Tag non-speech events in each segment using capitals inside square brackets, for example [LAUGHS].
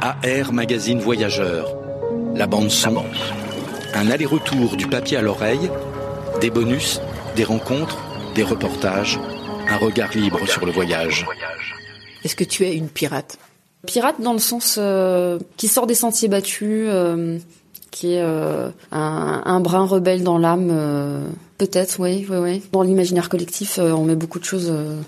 AR Magazine Voyageur. La bande son. Un aller-retour du papier à l'oreille, des bonus, des rencontres, des reportages, un regard libre sur le voyage. Est-ce que tu es une pirate? Pirate dans le sens euh, qui sort des sentiers battus, euh, qui est euh, un, un brin rebelle dans l'âme, euh, peut-être, oui, oui, oui. Dans l'imaginaire collectif, euh, on met beaucoup de choses euh,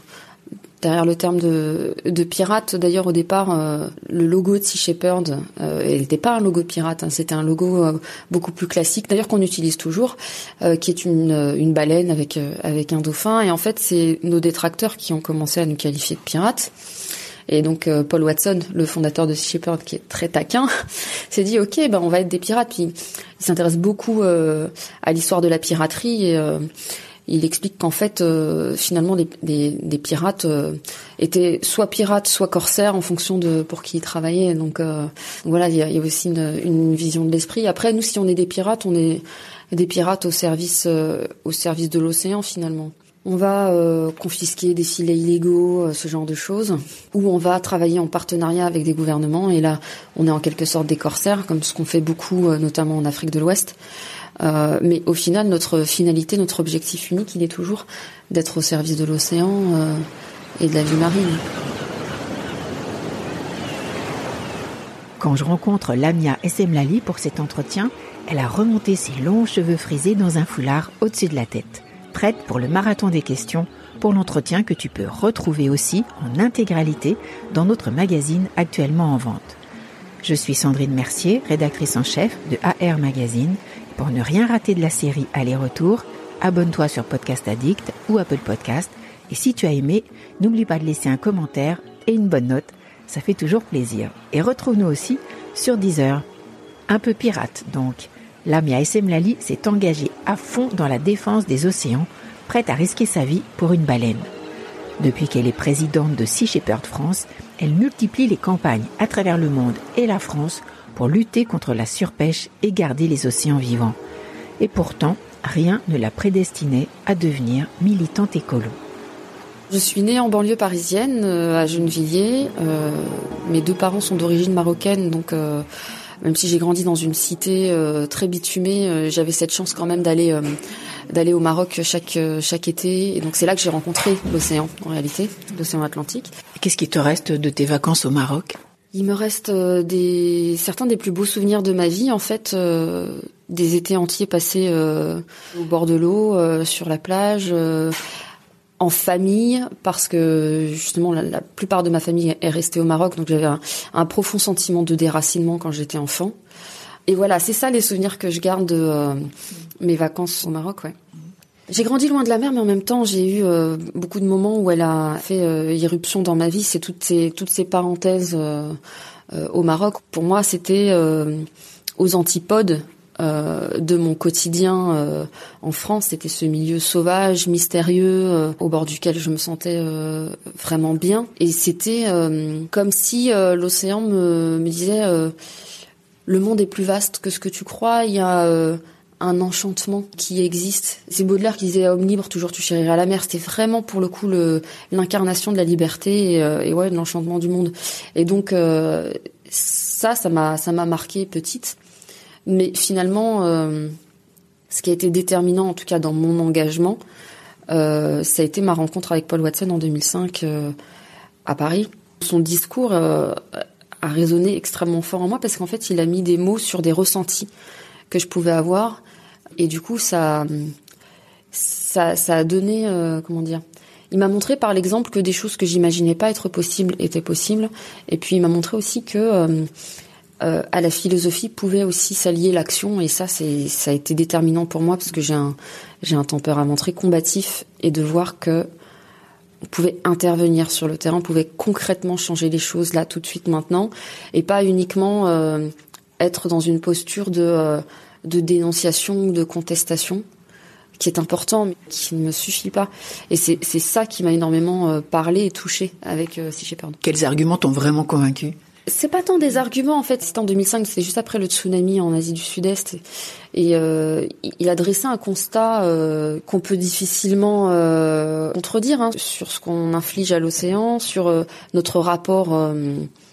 derrière le terme de, pirate. D'ailleurs, au départ, euh, le logo de Sea Shepherd, il n'était pas un logo de pirate, hein, c'était un logo euh, beaucoup plus classique, d'ailleurs qu'on utilise toujours, euh, qui est une, baleine avec, un dauphin. Et en fait, c'est nos détracteurs qui ont commencé à nous qualifier de pirates. Et donc Paul Watson, le fondateur de Sea Shepherd, qui est très taquin, [LAUGHS] s'est dit ok, ben on va être des pirates. Il s'intéresse beaucoup à l'histoire de la piraterie il explique qu'en fait euh, finalement des, des, des pirates euh, étaient soit pirates, soit corsaires en fonction de pour qui ils travaillaient. Donc euh, voilà, il y a, y a aussi une, une vision de l'esprit. Après nous, si on est des pirates, on est des pirates au service euh, au service de l'océan finalement. On va euh, confisquer des filets illégaux, euh, ce genre de choses, ou on va travailler en partenariat avec des gouvernements. Et là, on est en quelque sorte des corsaires, comme ce qu'on fait beaucoup, euh, notamment en Afrique de l'Ouest. Euh, mais au final, notre finalité, notre objectif unique, il est toujours d'être au service de l'océan euh, et de la vie marine. Quand je rencontre Lamia Essemlali pour cet entretien, elle a remonté ses longs cheveux frisés dans un foulard au-dessus de la tête, prête pour le marathon des questions pour l'entretien que tu peux retrouver aussi en intégralité dans notre magazine actuellement en vente. Je suis Sandrine Mercier, rédactrice en chef de AR Magazine. Pour ne rien rater de la série Aller-retour, abonne-toi sur Podcast Addict ou Apple Podcast. Et si tu as aimé, n'oublie pas de laisser un commentaire et une bonne note. Ça fait toujours plaisir. Et retrouve-nous aussi sur Deezer. Un peu pirate donc. Lamia Essemlali s'est engagée à fond dans la défense des océans, prête à risquer sa vie pour une baleine. Depuis qu'elle est présidente de Sea Shepherd France, elle multiplie les campagnes à travers le monde et la France pour lutter contre la surpêche et garder les océans vivants. Et pourtant, rien ne la prédestinait à devenir militante écolo. Je suis née en banlieue parisienne, euh, à Gennevilliers. Euh, mes deux parents sont d'origine marocaine, donc euh, même si j'ai grandi dans une cité euh, très bitumée, j'avais cette chance quand même d'aller d'aller au Maroc chaque chaque été. Et donc c'est là que j'ai rencontré l'océan, en réalité, l'océan Atlantique. Qu'est-ce qui te reste de tes vacances au Maroc? Il me reste euh, des certains des plus beaux souvenirs de ma vie, en fait, euh, des étés entiers passés euh, au bord de l'eau, euh, sur la plage. euh, en famille parce que justement la, la plupart de ma famille est restée au Maroc donc j'avais un, un profond sentiment de déracinement quand j'étais enfant et voilà c'est ça les souvenirs que je garde de euh, mes vacances au Maroc ouais j'ai grandi loin de la mer mais en même temps j'ai eu euh, beaucoup de moments où elle a fait euh, irruption dans ma vie c'est toutes ces toutes ces parenthèses euh, euh, au Maroc pour moi c'était euh, aux antipodes euh, de mon quotidien euh, en France, c'était ce milieu sauvage, mystérieux, euh, au bord duquel je me sentais euh, vraiment bien. Et c'était euh, comme si euh, l'océan me, me disait euh, le monde est plus vaste que ce que tu crois. Il y a euh, un enchantement qui existe. C'est Baudelaire qui disait homme libre, toujours tu chériras la mer. C'était vraiment pour le coup l'incarnation de la liberté et, euh, et ouais de l'enchantement du monde. Et donc euh, ça, ça m'a marqué petite. Mais finalement, euh, ce qui a été déterminant, en tout cas dans mon engagement, ça a été ma rencontre avec Paul Watson en 2005 euh, à Paris. Son discours a résonné extrêmement fort en moi parce qu'en fait, il a mis des mots sur des ressentis que je pouvais avoir. Et du coup, ça, ça, a donné, euh, comment dire, il m'a montré par l'exemple que des choses que j'imaginais pas être possibles étaient possibles. Et puis il m'a montré aussi que euh, euh, à la philosophie pouvait aussi s'allier l'action et ça c'est ça a été déterminant pour moi parce que j'ai un j'ai un tempérament très combatif et de voir que on pouvait intervenir sur le terrain, on pouvait concrètement changer les choses là tout de suite maintenant et pas uniquement être dans une posture de euh, de dénonciation ou de contestation qui est important mais qui ne me suffit pas et c'est ça qui m'a énormément parlé et touché avec Si j'ai pardon. Quels arguments t'ont vraiment convaincu? C'est pas tant des arguments en fait. C'était en 2005, c'était juste après le tsunami en Asie du Sud-Est, et euh, il a dressé un constat euh, qu'on peut difficilement euh, contredire hein, sur ce qu'on inflige à l'océan, sur euh, notre rapport euh,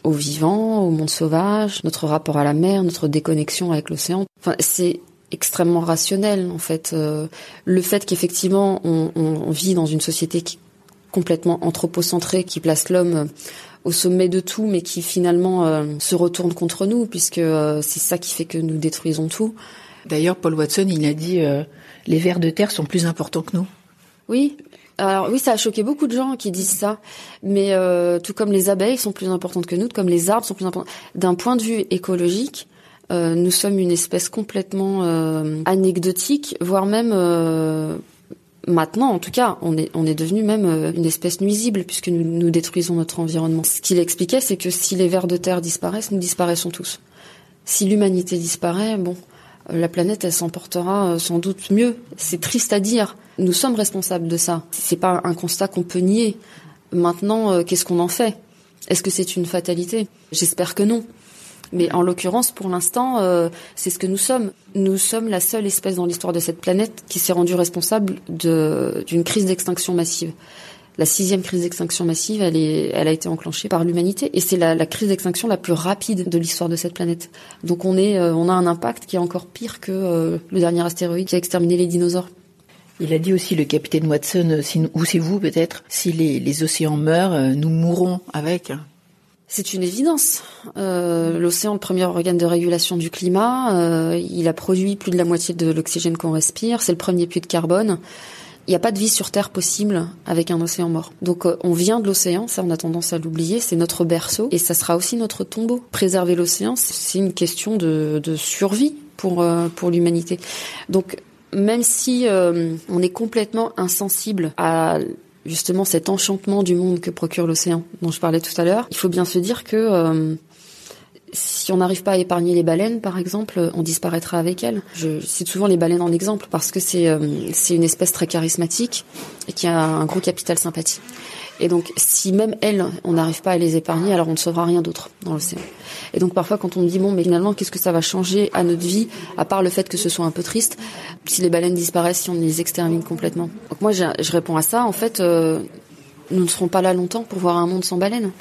au vivant, au monde sauvage, notre rapport à la mer, notre déconnexion avec l'océan. Enfin, c'est extrêmement rationnel en fait. le fait qu'effectivement on, on, on, vit dans une société qui complètement anthropocentrée, qui place l'homme au sommet de tout, mais qui finalement euh, se retourne contre nous, puisque euh, c'est ça qui fait que nous détruisons tout. D'ailleurs, Paul Watson, il a dit euh, les vers de terre sont plus importants que nous. Oui. Alors oui, ça a choqué beaucoup de gens qui disent ça, mais tout comme les abeilles sont plus importantes que nous, tout comme les arbres sont plus importants. D'un point de vue écologique, nous sommes une espèce complètement anecdotique, voire même Maintenant, en tout cas, on est, on est devenu même euh, une espèce nuisible puisque nous, nous détruisons notre environnement. Ce qu'il expliquait, c'est que si les vers de terre disparaissent, nous disparaissons tous. Si l'humanité disparaît, bon, euh, la planète, elle s'emportera euh, sans doute mieux. C'est triste à dire. Nous sommes responsables de ça. C'est pas un constat qu'on peut nier. Maintenant, qu'est-ce qu'on en fait? Est-ce que c'est une fatalité? J'espère que non. Mais en l'occurrence, pour l'instant, euh, c'est ce que nous sommes. Nous sommes la seule espèce dans l'histoire de cette planète qui s'est rendue responsable d'une crise d'extinction massive. La sixième crise d'extinction massive, elle, est, elle a été enclenchée par l'humanité et c'est la, la, crise d'extinction la plus rapide de l'histoire de cette planète. Donc on est, euh, on a un impact qui est encore pire que euh, le dernier astéroïde qui a exterminé les dinosaures. Il a dit aussi, le capitaine Watson, si, ou c'est vous peut-être, si les, les océans meurent, nous mourrons avec. C'est une évidence. Euh, L'océan, le premier organe de régulation du climat, euh, il a produit plus de la moitié de l'oxygène qu'on respire. C'est le premier puits de carbone. Il n'y a pas de vie sur Terre possible avec un océan mort. Donc euh, on vient de l'océan, ça on a tendance à l'oublier, c'est notre berceau et ça sera aussi notre tombeau. Préserver l'océan, c'est une question de, de survie pour, euh, pour l'humanité. Donc même si euh, on est complètement insensible à justement cet enchantement du monde que procure l'océan dont je parlais tout à l'heure, il faut bien se dire que si on n'arrive pas à épargner les baleines, par exemple, on disparaîtra avec elles. Je cite souvent les baleines en exemple parce que c'est euh, une espèce très charismatique et qui a un gros capital sympathie. Et donc, si même elles, on n'arrive pas à les épargner, alors on ne sauvera rien d'autre dans l'océan. Et donc, parfois, quand on me dit, bon, mais finalement, qu'est-ce que ça va changer à notre vie, à part le fait que ce soit un peu triste, si les baleines disparaissent, si on les extermine complètement Donc moi, je, réponds à ça. En fait, euh, nous ne serons pas là longtemps pour voir un monde sans baleines.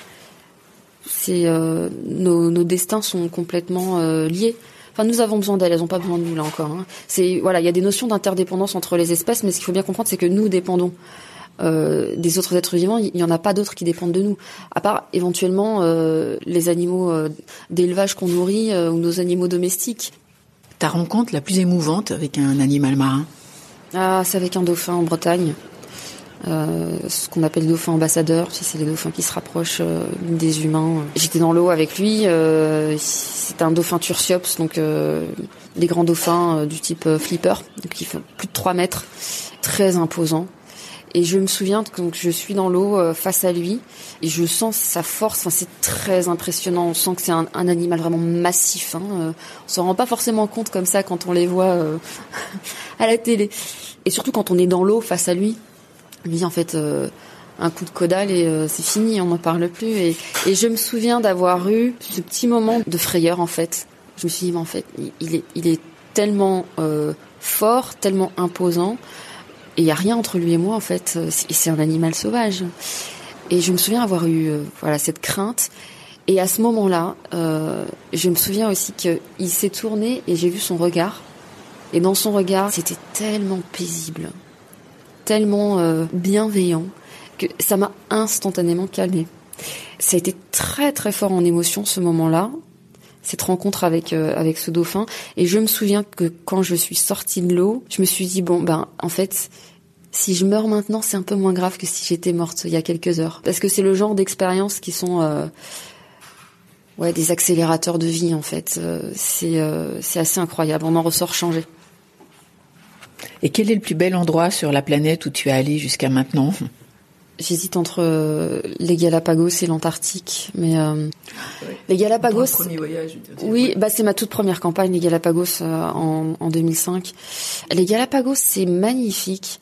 C'est euh, nos, nos, destins sont complètement euh, liés. Enfin, nous avons besoin d'elles, elles n'ont pas besoin de nous là encore. Hein. C'est voilà, il y a des notions d'interdépendance entre les espèces, mais ce qu'il faut bien comprendre, c'est que nous dépendons euh, des autres êtres vivants, il n'y en a pas d'autres qui dépendent de nous. À part éventuellement euh, les animaux euh, d'élevage qu'on nourrit ou nos animaux domestiques. Ta rencontre la plus émouvante avec un animal marin? Ah, c'est avec un dauphin en Bretagne. Ce qu'on appelle dauphin ambassadeur, c'est les dauphins qui se rapprochent des humains. J'étais dans l'eau avec lui, c'est un dauphin Tursiops, donc les grands dauphins du type flipper, qui font plus de 3 mètres, très imposant. Et je me souviens que je suis dans l'eau euh, face à lui et je sens sa force. Enfin, c'est très impressionnant. On sent que c'est un, animal vraiment massif. Hein. Euh, on s'en rend pas forcément compte comme ça quand on les voit euh, [LAUGHS] à la télé. Et surtout quand on est dans l'eau face à lui. Lui, en fait, un coup de caudale et c'est fini. On n'en parle plus. Et, je me souviens d'avoir eu ce petit moment de frayeur, en fait. Je me suis dit, mais en fait, il est, tellement fort, tellement imposant et il n'y a rien entre lui et moi, en fait. C'est un animal sauvage. Et je me souviens avoir eu euh, voilà cette crainte. Et à ce moment-là, euh, je me souviens aussi qu'il s'est tourné et j'ai vu son regard. Et dans son regard, c'était tellement paisible, tellement euh, bienveillant, que ça m'a instantanément calmé. Ça a été très très fort en émotion ce moment-là, cette rencontre avec euh, avec ce dauphin. Et je me souviens que quand je suis sortie de l'eau, je me suis dit bon ben en fait si je meurs maintenant, c'est un peu moins grave que si j'étais morte il y a quelques heures. Parce que c'est le genre d'expériences qui sont... Euh, ouais, des accélérateurs de vie en fait. c'est c'est assez incroyable. On en ressort changé. Et quel est le plus bel endroit sur la planète où tu es allé jusqu'à maintenant J'hésite entre euh, les Galapagos et l'Antarctique, mais euh, les Galapagos. Premier voyage. Oui, bah c'est ma toute première campagne les Galapagos euh, en, en 2005. Les Galapagos c'est magnifique.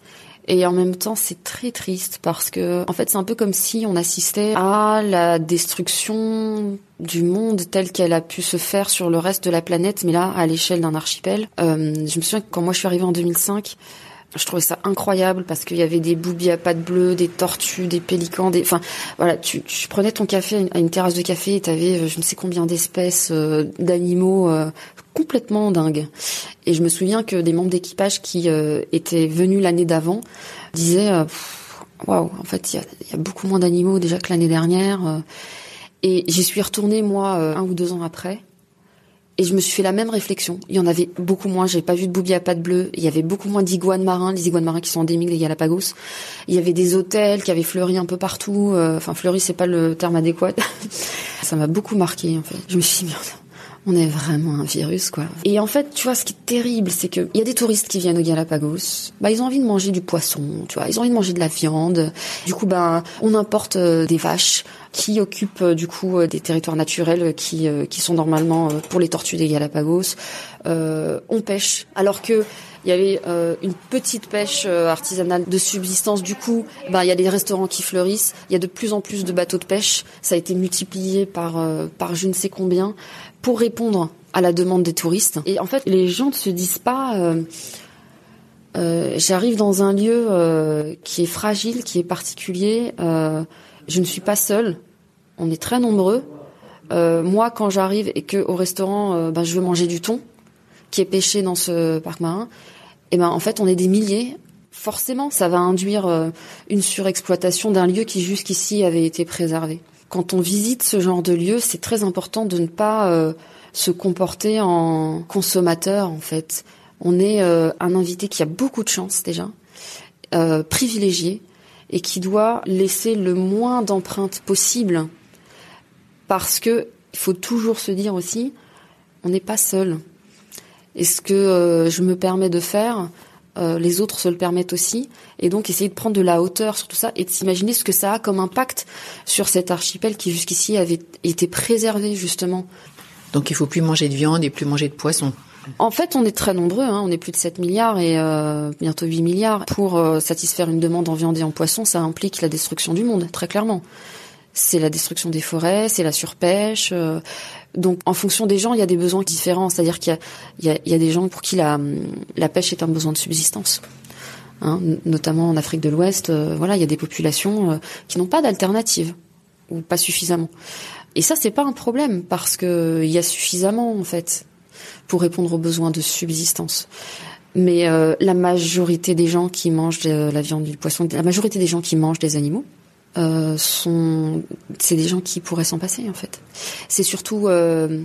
Et en même temps, c'est très triste parce que, en fait, c'est un peu comme si on assistait à la destruction du monde tel qu'elle a pu se faire sur le reste de la planète, mais là, à l'échelle d'un archipel. Euh, je me souviens que quand moi je suis arrivée en 2005, je trouvais ça incroyable parce qu'il y avait des boubies à pattes bleues, des tortues, des pélicans, des, enfin, voilà, tu, tu prenais ton café à une terrasse de café et t'avais euh, je ne sais combien d'espèces euh, d'animaux euh, complètement dingues. Et je me souviens que des membres d'équipage qui étaient venus l'année d'avant disaient, waouh, en fait, il y a, y a, beaucoup moins d'animaux déjà que l'année dernière. et j'y suis retournée moi un ou deux ans après. Et je me suis fait la même réflexion. Il y en avait beaucoup moins. J'ai pas vu de boubies à pattes bleues. Il y avait beaucoup moins d'iguanes marins, les iguanes marins qui sont endémiques des Galapagos. Il y avait des hôtels qui avaient fleuri un peu partout. Euh, enfin, fleuri, c'est pas le terme adéquat. [LAUGHS] Ça m'a beaucoup marqué, en fait. Je me suis dit, merde, on est vraiment un virus, quoi. Et en fait, tu vois, ce qui est terrible, c'est que il y a des touristes qui viennent aux Galapagos. Bah, ils ont envie de manger du poisson, tu vois. Ils ont envie de manger de la viande. Du coup, ben, on importe euh, des vaches qui occupent euh, du coup euh, des territoires naturels qui qui sont normalement pour les tortues des Galapagos. on pêche, alors que il y avait une petite pêche artisanale de subsistance. Du coup, ben, il y a des restaurants qui fleurissent. Il y a de plus en plus de bateaux de pêche. Ça a été multiplié par par je ne sais combien pour répondre à la demande des touristes. Et en fait, les gens ne se disent pas euh, euh, j'arrive dans un lieu euh, qui est fragile, qui est particulier. Euh, je ne suis pas seule. On est très nombreux. Euh, moi, quand j'arrive et que au restaurant, ben, je veux manger du thon qui est pêché dans ce parc marin, et ben en fait, on est des milliers. Forcément, ça va induire une surexploitation d'un lieu qui jusqu'ici avait été préservé quand on visite ce genre de lieu, c'est très important de ne pas euh, se comporter en consommateur en fait. On est euh, un invité qui a beaucoup de chance déjà, euh, privilégié et qui doit laisser le moins d'empreintes possible parce que il faut toujours se dire aussi, on n'est pas seul. Et ce que je me permets de faire, euh, les autres se le permettent aussi, et donc essayer de prendre de la hauteur sur tout ça et de s'imaginer ce que ça a comme impact sur cet archipel qui jusqu'ici avait été préservé justement. Donc il faut plus manger de viande et plus manger de poisson. En fait, on est très nombreux, hein. on est plus de 7 milliards et euh, bientôt 8 milliards. Pour euh, satisfaire une demande en viande et en poisson, ça implique la destruction du monde, très clairement. C'est la destruction des forêts, c'est la surpêche, donc, en fonction des gens, il y a des besoins différents. C'est-à-dire qu'il y, a, des gens pour qui la, pêche est un besoin de subsistance. Hein, notamment en Afrique de l'Ouest, euh, voilà, il y a des populations euh, qui n'ont pas d'alternative ou pas suffisamment. Et ça, c'est pas un problème parce que il y a suffisamment en fait pour répondre aux besoins de subsistance. Mais euh, la majorité des gens qui mangent la viande du poisson, la majorité des gens qui mangent des animaux, euh, c'est des gens qui pourraient s'en passer en fait. C'est surtout euh,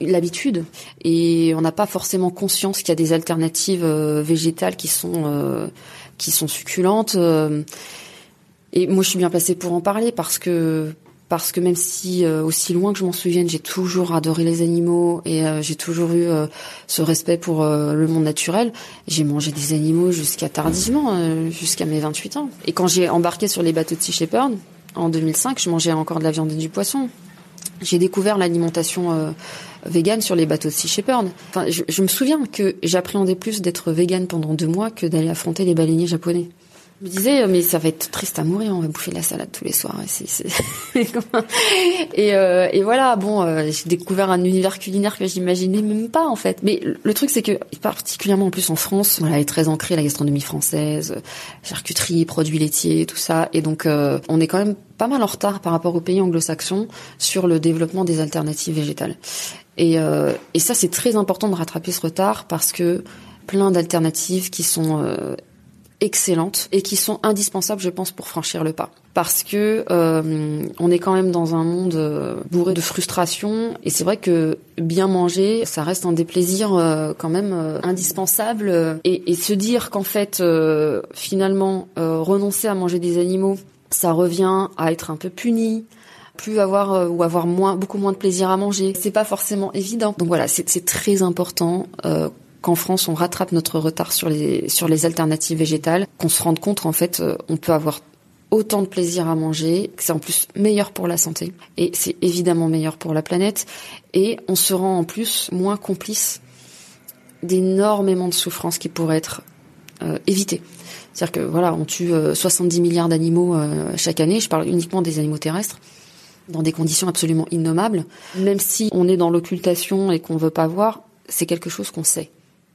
l'habitude et on n'a pas forcément conscience qu'il y a des alternatives euh, végétales qui sont qui sont succulentes. et moi, je suis bien placée pour en parler parce que parce que même si euh, aussi loin que je m'en souvienne, j'ai toujours adoré les animaux et euh, j'ai toujours eu euh, ce respect pour le monde naturel, j'ai mangé des animaux jusqu'à tardivement, jusqu'à mes 28 ans. Et quand j'ai embarqué sur les bateaux de Sea Shepherd en 2005, je mangeais encore de la viande et du poisson. J'ai découvert l'alimentation végane sur les bateaux de Sea Shepherd. Enfin, je, je me souviens que j'appréhendais plus d'être végane pendant deux mois que d'aller affronter les baleiniers japonais. Je me disais, mais ça va être triste à mourir, on va bouffer la salade tous les soirs. [LAUGHS] et, euh, et voilà, bon, euh, j'ai découvert un univers culinaire que j'imaginais même pas en fait. Mais le truc, c'est que particulièrement en plus en France, voilà, est très ancrée la gastronomie française, charcuterie, produits laitiers, tout ça. Et donc, euh, on est quand même pas mal en retard par rapport aux pays anglo-saxons sur le développement des alternatives végétales. Et, euh, et ça, c'est très important de rattraper ce retard parce que plein d'alternatives qui sont excellentes et qui sont indispensables, je pense, pour franchir le pas. Parce que euh, on est quand même dans un monde euh, bourré de frustration et c'est vrai que bien manger, ça reste un des plaisirs euh, quand même indispensables et, et, se dire qu'en fait finalement renoncer à manger des animaux, ça revient à être un peu puni, plus avoir ou avoir moins beaucoup moins de plaisir à manger. C'est pas forcément évident. Donc voilà, c'est très important qu'en France on rattrape notre retard sur les sur les alternatives végétales, qu'on se rende compte en fait on peut avoir autant de plaisir à manger, que c'est en plus meilleur pour la santé et c'est évidemment meilleur pour la planète et on se rend en plus moins complice d'énormément de souffrances qui pourraient être euh, évitées. C'est-à-dire que voilà, on tue 70 euh, milliards d'animaux euh, chaque année, je parle uniquement des animaux terrestres dans des conditions absolument innommables. Même si on est dans l'occultation et qu'on veut pas voir, c'est quelque chose qu'on sait.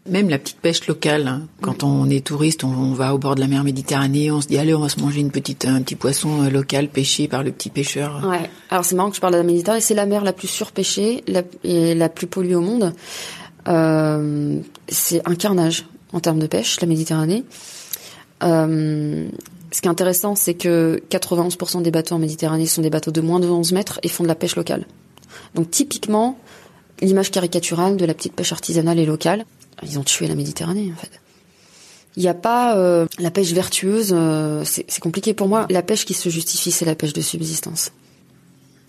Même la petite pêche locale. Hein. Quand on est touriste, on, va au bord de la mer Méditerranée, on se dit allez, on va se manger une petite, un petit poisson euh, local pêché par le petit pêcheur. Ouais. Alors c'est marrant que je parle de la Méditerranée. C'est la mer la plus surpêchée la, et la plus polluée au monde. Euh, c'est un carnage en termes de pêche, la Méditerranée. Euh, ce qui est intéressant, c'est que 91% des bateaux en Méditerranée sont des bateaux de moins de 11 mètres et font de la pêche locale. Donc typiquement, l'image caricaturale de la petite pêche artisanale et locale. Ils ont tué la Méditerranée, en fait. Il n'y a pas euh, la pêche vertueuse, euh, c'est compliqué pour moi. La pêche qui se justifie, c'est la pêche de subsistance.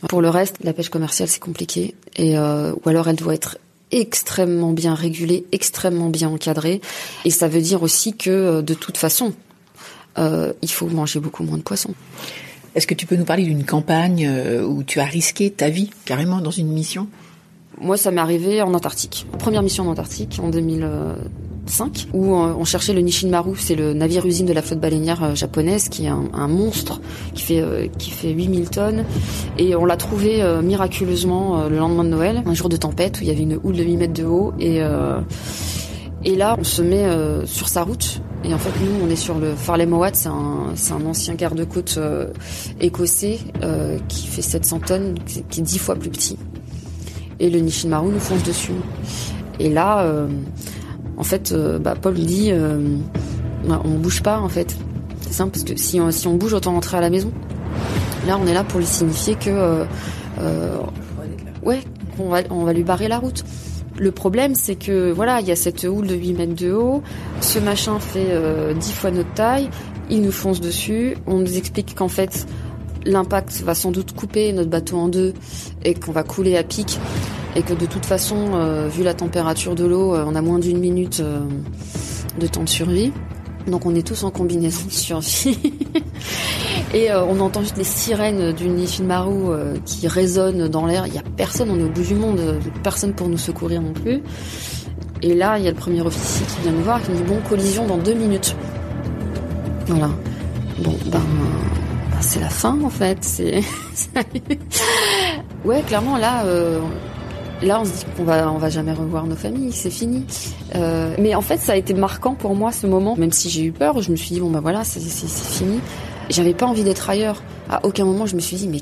Pour le reste, la pêche commerciale, c'est compliqué. Et euh, ou alors, elle doit être extrêmement bien régulée, extrêmement bien encadrée. Et ça veut dire aussi que, de toute façon, il faut manger beaucoup moins de poissons. Est-ce que tu peux nous parler d'une campagne où tu as risqué ta vie carrément dans une mission? Moi, ça m'est arrivé en Antarctique. Première mission en Antarctique en 2005, où euh, on cherchait le Nishinmaru, c'est le navire-usine de la flotte baleinière euh, japonaise, qui est un, monstre, qui fait euh, qui fait 8000 tonnes, et on l'a trouvé miraculeusement le lendemain de Noël, un jour de tempête où il y avait une houle de 8 mètres de haut, et et là, on se met sur sa route. Et en fait, nous, on est sur le Farley Mowat, c'est un, un ancien garde-côte écossais qui fait 700 tonnes, qui est 10 fois plus petit et le Nishinmaru nous fonce dessus. Et là, euh, en fait, euh, bah, Paul dit, euh, bah, on bouge pas en fait. C'est simple parce que si on, bouge, autant rentrer à la maison. Là, on est là pour lui signifier que, ouais, on va, on va lui barrer la route. Le problème, c'est que voilà, il y a cette houle de 8 mètres de haut. Ce machin fait 10 fois notre taille. Il nous fonce dessus. On nous explique qu'en fait, l'impact va sans doute couper notre bateau en deux et qu'on va couler à pic et que de toute façon, euh, vu la température de l'eau, euh, on a moins d'une minute euh, de temps de survie. Donc on est tous en combinaison de survie. [LAUGHS] et on entend juste les sirènes du Nishinmaru qui résonnent dans l'air. Il n'y a personne, on est au bout du monde, personne pour nous secourir non plus. Et là, il y a le premier officier qui vient nous voir, qui nous dit bon, collision dans deux minutes. Voilà. Bon, ben, ben, c'est la fin en fait. C'est [LAUGHS] ouais, clairement là, euh, là on se dit qu'on va on va jamais revoir nos familles, c'est fini. Euh, mais en fait, ça a été marquant pour moi ce moment, même si j'ai eu peur. Je me suis dit bon bah voilà, c'est fini. J'avais pas envie d'être ailleurs. À aucun moment je me suis dit mais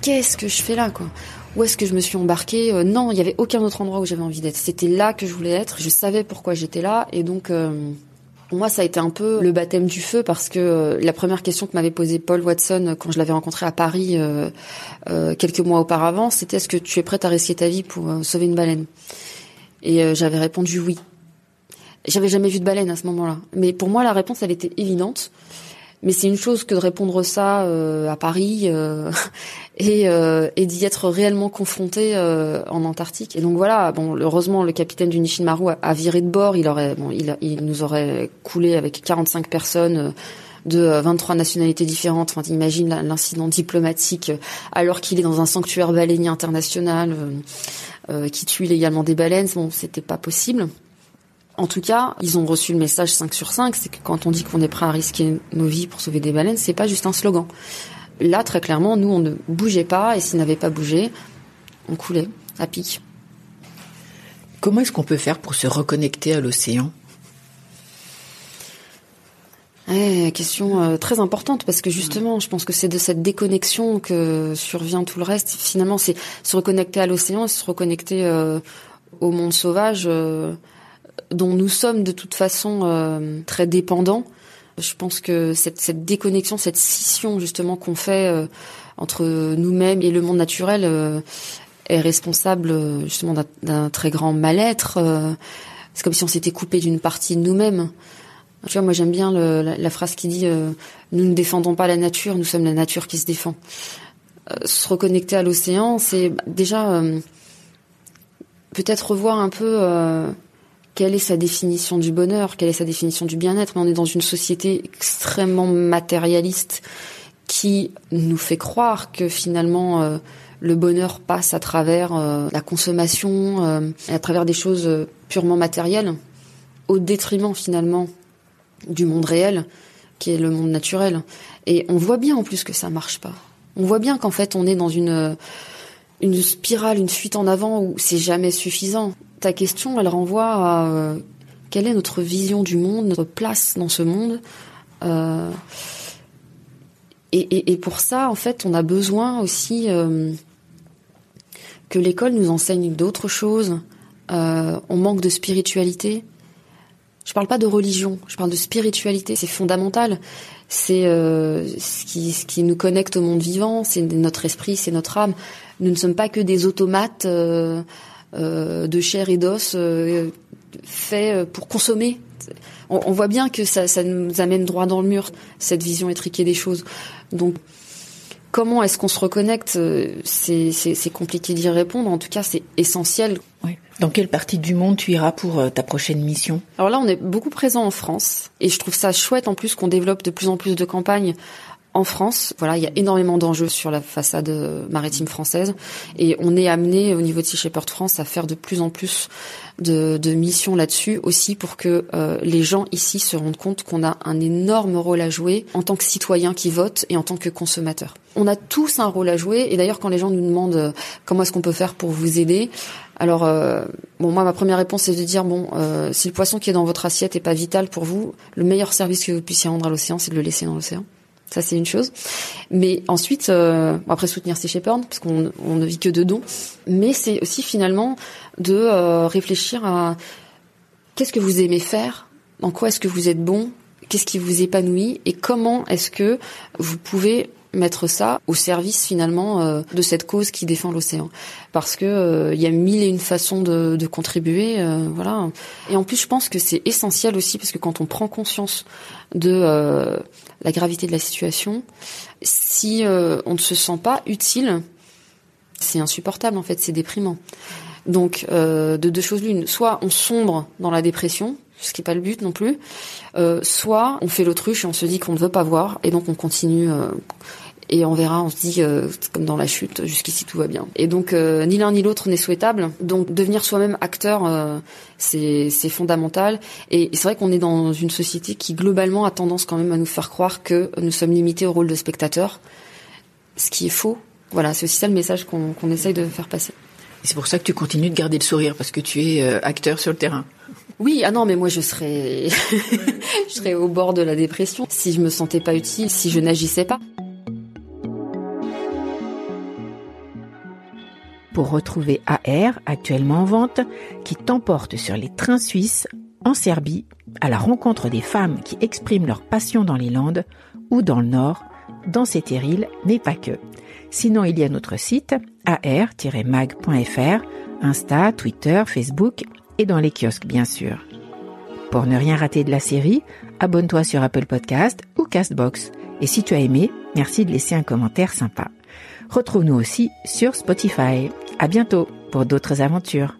qu'est-ce que je fais là quoi? Où est-ce que je me suis embarquée? Euh, Non, il y avait aucun autre endroit où j'avais envie d'être. C'était là que je voulais être. Je savais pourquoi j'étais là, et donc moi, ça a été un peu le baptême du feu parce que euh, la première question que m'avait posée Paul Watson euh, quand je l'avais rencontré à Paris euh, quelques mois auparavant, c'était est-ce que tu es prête à risquer ta vie pour sauver une baleine? Et j'avais répondu oui. J'avais jamais vu de baleine à ce moment-là, mais pour moi, la réponse, elle était évidente. Mais c'est une chose que de répondre ça à Paris [LAUGHS] et, euh, et d'y être réellement confronté euh, en Antarctique. Et donc voilà, bon, heureusement le capitaine du Nishinmaru a, a viré de bord. Il aurait, bon, il, il nous aurait coulé avec 45 personnes euh, de 23 nationalités différentes. Enfin, imagine l'incident diplomatique alors qu'il est dans un sanctuaire baleinier international euh, qui tue illégalement des baleines. Bon, c'était pas possible. En tout cas, ils ont reçu le message 5 sur 5, c'est que quand on dit qu'on est prêt à risquer nos vies pour sauver des baleines, c'est pas juste un slogan. Là, très clairement, nous, on ne bougeait pas, et s'il n'avait pas bougé, on coulait à pic. Comment est-ce qu'on peut faire pour se reconnecter à l'océan? Eh, question euh, très importante parce que justement, je pense que c'est de cette déconnexion que survient tout le reste. Finalement, c'est se reconnecter à l'océan, se reconnecter euh, au monde sauvage euh, dont nous sommes de toute façon très dépendants je pense que cette, déconnexion, cette scission justement qu'on fait euh, entre nous-mêmes et le monde naturel euh, est responsable euh, justement d'un très grand mal-être. c'est comme si on s'était coupé d'une partie de nous-mêmes. Tu vois, moi j'aime bien le, la, phrase qui dit Nous ne défendons pas la nature, nous sommes la nature qui se défend se reconnecter à l'océan, c'est déjà peut-être revoir un peu quelle est sa définition du bonheur, quelle est sa définition du bien-être. On est dans une société extrêmement matérialiste qui nous fait croire que finalement euh, le bonheur passe à travers euh, la consommation, euh, à travers des choses purement matérielles, au détriment finalement du monde réel, qui est le monde naturel. Et on voit bien en plus que ça marche pas. On voit bien qu'en fait on est dans une spirale, une fuite en avant où c'est jamais suffisant. Ta question, elle renvoie à quelle est notre vision du monde, notre place dans ce monde. Euh, et, pour ça, en fait, on a besoin aussi euh, que l'école nous enseigne d'autres choses. Euh, on manque de spiritualité. Je parle pas de religion, je parle de spiritualité. C'est fondamental. C'est euh, ce, qui, ce qui nous connecte au monde vivant. C'est notre esprit, c'est notre âme. Nous ne sommes pas que des automates de chair et d'os faits pour consommer on, voit bien que ça, nous amène droit dans le mur, cette vision étriquée des choses. Donc, comment est-ce qu'on se reconnecte euh, C'est compliqué d'y répondre. En tout cas, c'est essentiel. Dans quelle partie du monde tu iras pour euh, ta prochaine mission? Alors là, on est beaucoup présent en France et je trouve ça chouette en plus qu'on développe de plus en plus de campagnes en France, voilà, il y a énormément d'enjeux sur la façade maritime française et on est amené au niveau de Sea Shepherd France à faire de plus en plus de, missions là-dessus aussi pour que euh, les gens ici se rendent compte qu'on a un énorme rôle à jouer en tant que citoyen qui vote et en tant que consommateur. On a tous un rôle à jouer et d'ailleurs quand les gens nous demandent euh, comment est-ce qu'on peut faire pour vous aider, alors euh, bon moi ma première réponse c'est de dire bon si le poisson qui est dans votre assiette est pas vital pour vous, le meilleur service que vous puissiez rendre à l'océan c'est de le laisser dans l'océan. Ça, c'est une chose. Mais ensuite, euh, après soutenir ces Shepherd, parce qu'on on ne vit que de dons. Mais c'est aussi finalement de euh, réfléchir à qu'est-ce que vous aimez faire, en quoi est-ce que vous êtes bon, qu'est-ce qui vous épanouit, et comment est-ce que vous pouvez mettre ça au service finalement euh, de cette cause qui défend l'océan. Parce que euh, il y a mille et une façons de, de contribuer euh, voilà. Et en plus je pense que c'est essentiel aussi parce que quand on prend conscience de la gravité de la situation si on ne se sent pas utile c'est insupportable en fait c'est déprimant. Donc de deux choses l'une soit on sombre dans la dépression ce qui n'est pas le but non plus. Euh, soit on fait l'autruche et on se dit qu'on ne veut pas voir et donc on continue euh, et on verra, on se dit euh, comme dans la chute, jusqu'ici tout va bien. Et donc ni l'un ni l'autre n'est souhaitable. Donc devenir soi-même acteur, c'est fondamental. Et c'est vrai qu'on est dans une société qui globalement a tendance quand même à nous faire croire que nous sommes limités au rôle de spectateur, ce qui est faux. Voilà, c'est aussi ça le message qu'on essaye de faire passer. C'est pour ça que tu continues de garder le sourire parce que tu es acteur sur le terrain. Oui, ah non, mais moi [LAUGHS] je serais, au bord de la dépression si je me sentais pas utile, si je n'agissais pas. pour retrouver AR, actuellement en vente, qui t'emporte sur les trains suisses en Serbie à la rencontre des femmes qui expriment leur passion dans les Landes ou dans le Nord, dans ces terrils, mais pas que. Sinon, il y a notre site ar-mag.fr, Insta, Twitter, Facebook et dans les kiosques bien sûr. Pour ne rien rater de la série, abonne-toi sur Apple Podcast ou Castbox. Et si tu as aimé, merci de laisser un commentaire sympa. Retrouve-nous aussi sur Spotify. À bientôt pour d'autres aventures.